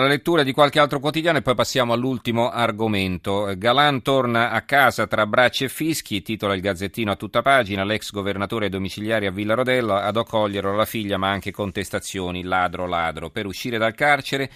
La lettura di qualche altro quotidiano e poi passiamo all'ultimo argomento. Galan torna a casa tra bracci e fischi, titola il Gazzettino a tutta pagina, l'ex governatore domiciliare a Villa Rodella ad accoglierlo la figlia ma anche contestazioni, ladro ladro. Per uscire dal carcere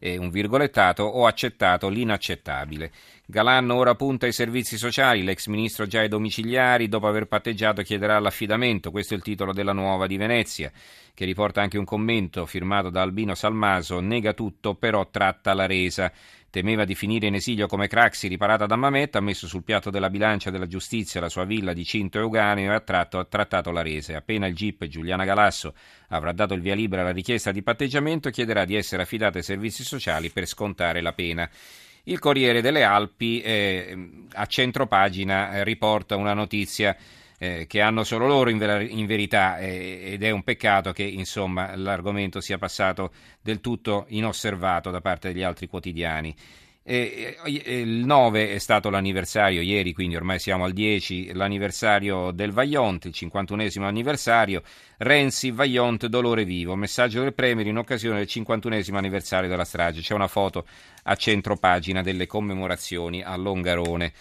eh, un virgolettato, ho accettato l'inaccettabile. Galan ora punta ai servizi sociali, l'ex ministro già ai domiciliari, dopo aver patteggiato chiederà l'affidamento, questo è il titolo della nuova di Venezia, che riporta anche un commento firmato da Albino Salmaso, nega tutto però tratta la resa. Temeva di finire in esilio come Craxi riparata da Mamet, ha messo sul piatto della bilancia della giustizia la sua villa di Cinto Euganeo e ha, tratto, ha trattato la rese. Appena il GIP Giuliana Galasso avrà dato il via libera alla richiesta di patteggiamento, chiederà di essere affidata ai servizi sociali per scontare la pena. Il Corriere delle Alpi eh, a centropagina eh, riporta una notizia eh, che hanno solo loro in, ver- in verità eh, ed è un peccato che insomma, l'argomento sia passato del tutto inosservato da parte degli altri quotidiani. E, e, il 9 è stato l'anniversario ieri, quindi ormai siamo al 10, l'anniversario del Vaillant, il 51esimo anniversario. Renzi, Vaillant, dolore vivo. Messaggio del Premier in occasione del 51esimo anniversario della strage. C'è una foto a centro pagina delle commemorazioni a Longarone.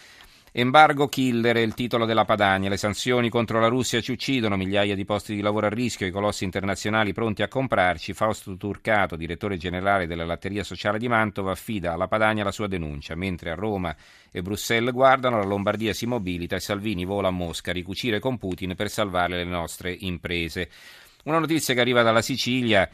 Embargo killer è il titolo della Padania. Le sanzioni contro la Russia ci uccidono, migliaia di posti di lavoro a rischio, i colossi internazionali pronti a comprarci. Fausto Turcato, direttore generale della latteria sociale di Mantova, affida alla Padania la sua denuncia. Mentre a Roma e Bruxelles guardano, la Lombardia si mobilita e Salvini vola a Mosca a ricucire con Putin per salvare le nostre imprese. Una notizia che arriva dalla Sicilia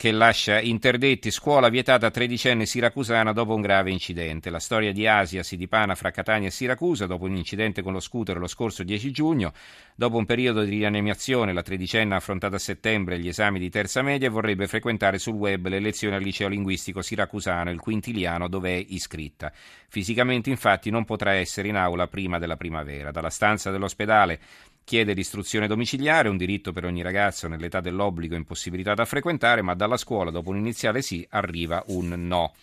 che lascia interdetti scuola vietata a tredicenne siracusana dopo un grave incidente. La storia di Asia si dipana fra Catania e Siracusa dopo un incidente con lo scooter lo scorso 10 giugno. Dopo un periodo di rianimazione, la tredicenne ha affrontato a settembre gli esami di terza media e vorrebbe frequentare sul web le lezioni al liceo linguistico siracusano, il quintiliano, dove è iscritta. Fisicamente, infatti, non potrà essere in aula prima della primavera. Dalla stanza dell'ospedale chiede l'istruzione domiciliare, un diritto per ogni ragazzo nell'età dell'obbligo impossibilitato a frequentare, ma dalla scuola dopo un iniziale sì arriva un no.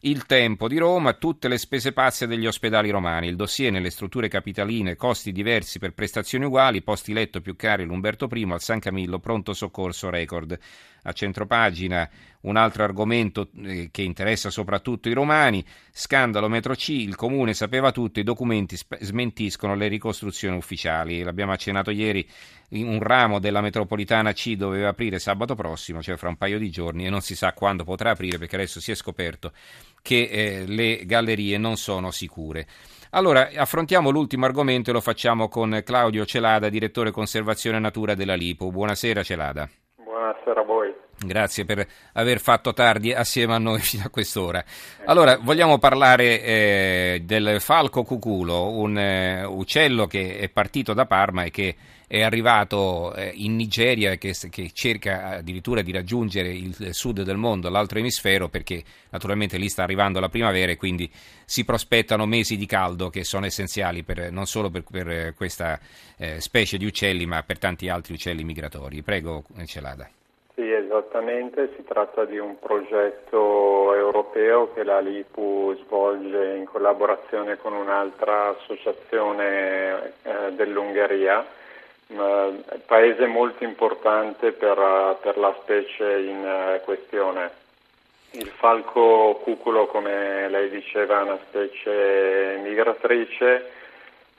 Il tempo di Roma, tutte le spese pazze degli ospedali romani, il dossier nelle strutture capitaline, costi diversi per prestazioni uguali, posti letto più cari l'Umberto I al San Camillo, pronto soccorso record. A centropagina un altro argomento eh, che interessa soprattutto i romani, scandalo metro C, il comune sapeva tutto, i documenti smentiscono le ricostruzioni ufficiali. L'abbiamo accennato ieri, un ramo della metropolitana C doveva aprire sabato prossimo, cioè fra un paio di giorni, e non si sa quando potrà aprire perché adesso si è scoperto che eh, le gallerie non sono sicure. Allora, affrontiamo l'ultimo argomento e lo facciamo con Claudio Celada, direttore conservazione natura della Lipo. Buonasera Celada. Buonasera a voi. Grazie per aver fatto tardi assieme a noi fino a quest'ora. Allora, vogliamo parlare eh, del falco cuculo, un eh, uccello che è partito da Parma e che è arrivato eh, in Nigeria e che, che, cerca addirittura di raggiungere il sud del mondo, l'altro emisfero, perché naturalmente lì sta arrivando la primavera e quindi si prospettano mesi di caldo che sono essenziali per, non solo per, per questa eh, specie di uccelli, ma per tanti altri uccelli migratori. Prego, Celada. Esattamente, si tratta di un progetto europeo che la LIPU svolge in collaborazione con un'altra associazione eh, dell'Ungheria, eh, paese molto importante per, per la specie in eh, questione. Il falco cuculo, come lei diceva, è una specie migratrice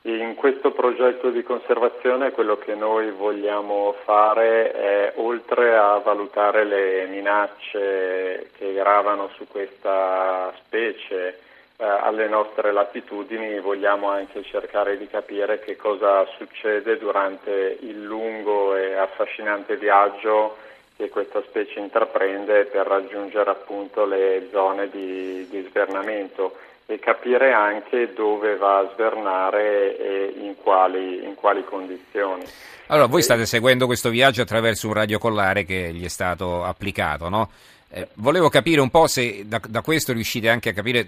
in questo progetto di conservazione quello che noi vogliamo fare è, oltre a valutare le minacce che gravano su questa specie eh, alle nostre latitudini, vogliamo anche cercare di capire che cosa succede durante il lungo e affascinante viaggio che questa specie intraprende per raggiungere appunto le zone di, di svernamento e capire anche dove va a svernare e in quali, in quali condizioni. Allora, voi state seguendo questo viaggio attraverso un radiocollare che gli è stato applicato, no? Eh, volevo capire un po' se da, da, questo riuscite anche a capire,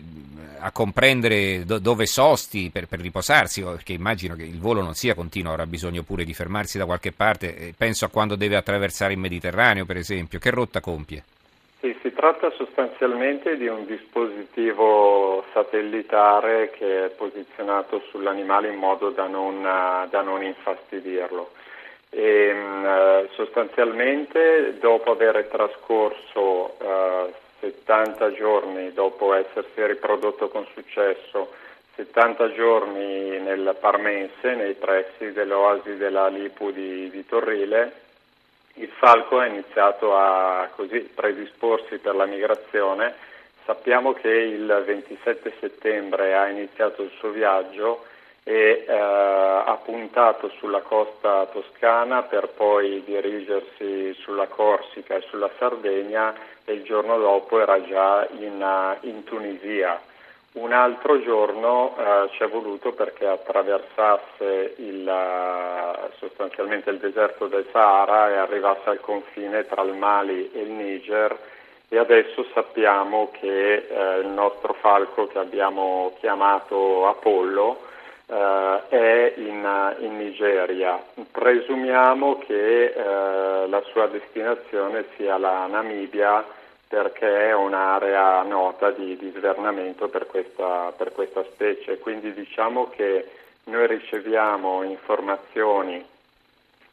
a comprendere do, dove sosti per, per, riposarsi, perché immagino che il volo non sia continuo, avrà bisogno pure di fermarsi da qualche parte. Eh, penso a quando deve attraversare il Mediterraneo, per esempio. Che rotta compie? Sì, si tratta sostanzialmente di un dispositivo satellitare che è posizionato sull'animale in modo da non, da non infastidirlo. E, uh, sostanzialmente dopo aver trascorso uh, 70 giorni dopo essersi riprodotto con successo, 70 giorni nel Parmense, nei pressi dell'oasi della Lipu di, di Torrile, il falco ha iniziato a così, predisporsi per la migrazione. Sappiamo che il 27 settembre ha iniziato il suo viaggio e eh, ha puntato sulla costa toscana per poi dirigersi sulla Corsica e sulla Sardegna e il giorno dopo era già in, in Tunisia. Un altro giorno eh, ci è voluto perché attraversasse il, eh, sostanzialmente il deserto del Sahara e arrivasse al confine tra il Mali e il Niger e adesso sappiamo che eh, il nostro falco che abbiamo chiamato Apollo eh, è in, in, Nigeria. Presumiamo che eh, la sua destinazione sia la Namibia perché è un'area nota di, di svernamento per questa, per questa specie, quindi diciamo che noi riceviamo informazioni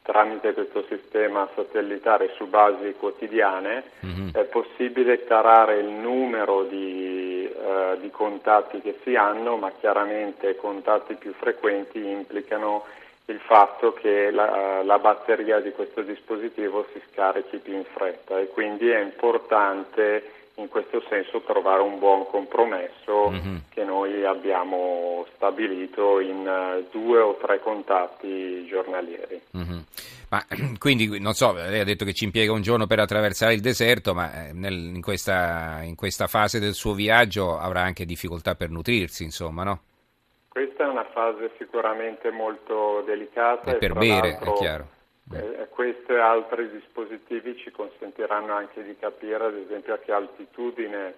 tramite questo sistema satellitare su basi quotidiane, mm-hmm. è possibile tarare il numero di, eh, di, contatti che si hanno, ma chiaramente contatti più frequenti implicano il fatto che la, la, batteria di questo dispositivo si scarichi più in fretta e quindi è importante in questo senso trovare un buon compromesso mm-hmm. che noi abbiamo stabilito in uh, due o tre contatti giornalieri. Mm-hmm. Ma quindi non so, lei ha detto che ci impiega un giorno per attraversare il deserto, ma eh, nel, in, questa, in questa fase del suo viaggio avrà anche difficoltà per nutrirsi, insomma, no? Questa è una fase sicuramente molto delicata. E, e per bere, è chiaro. Eh, questi e altri dispositivi ci consentiranno anche di capire, ad esempio, a che altitudine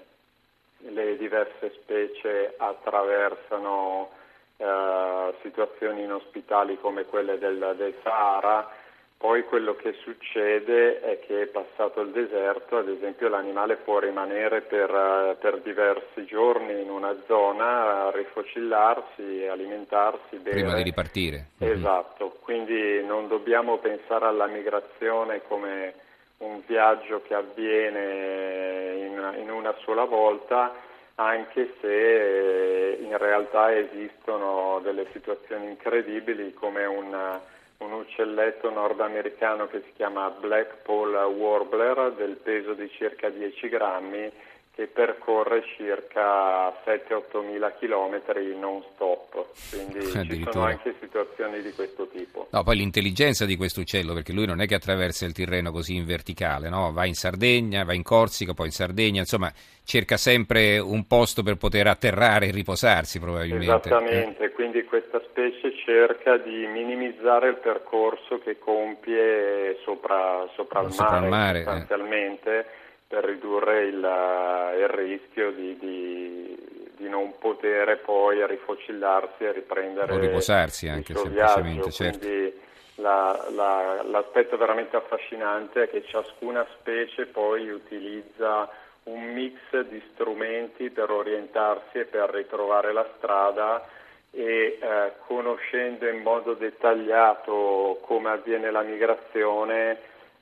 le diverse specie attraversano eh, situazioni inospitali come quelle del, del Sahara poi quello che succede è che passato il deserto, ad esempio, l'animale può rimanere per, eh, per diversi giorni in una zona, rifocillarsi, alimentarsi, bere. Prima di ripartire. Mhm. Esatto, mm-hmm. quindi non dobbiamo pensare alla migrazione come un viaggio che avviene in, in una sola volta, anche se eh, in realtà esistono delle situazioni incredibili come un un uccelletto nordamericano che si chiama Blackpool Warbler del peso di circa 10 grammi che percorre circa 7-8 mila chilometri non stop, quindi ci sono anche situazioni di questo tipo. No, poi l'intelligenza di questo uccello, perché lui non è che attraversa il Tirreno così in verticale, no? va in Sardegna, va in Corsica, poi in Sardegna, insomma cerca sempre un posto per poter atterrare e riposarsi probabilmente. Esattamente, eh. quindi questa specie cerca di minimizzare il percorso che compie sopra, sopra il sopra mare, il mare eh. sostanzialmente. Eh per ridurre il, il rischio di, di, di, non poter poi rifocillarsi e riprendere o riposarsi anche il viaggio. Certo. Quindi la, la, l'aspetto veramente affascinante è che ciascuna specie poi utilizza un mix di strumenti per orientarsi e per ritrovare la strada e eh, conoscendo in modo dettagliato come avviene la migrazione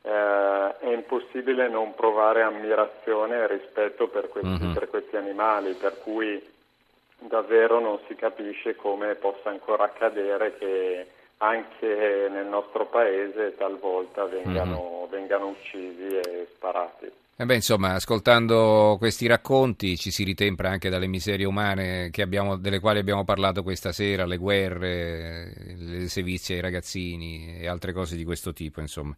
eh, è impossibile non provare ammirazione e rispetto per questi, mm-hmm. per questi animali, per cui davvero non si capisce come possa ancora accadere che anche nel nostro paese talvolta vengano, mm-hmm. vengano uccisi e sparati. Eh beh, insomma, ascoltando questi racconti ci si ritempra anche dalle miserie umane abbiamo, delle quali abbiamo parlato questa sera, le guerre, le sevizie ai ragazzini e altre cose di questo tipo, insomma.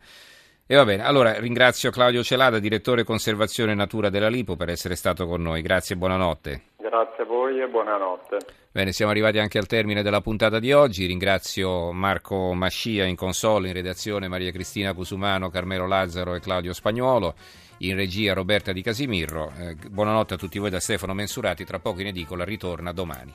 E va bene, allora ringrazio Claudio Celada, direttore conservazione natura della Lipo, per essere stato con noi. Grazie e buonanotte. Grazie a voi e buonanotte. Bene, siamo arrivati anche al termine della puntata di oggi. Ringrazio Marco Mascia in console, in redazione Maria Cristina Cusumano, Carmelo Lazzaro e Claudio Spagnuolo, in regia Roberta Di Casimirro. Eh, buonanotte a tutti voi da Stefano Mensurati, tra poco in edicola ritorna domani.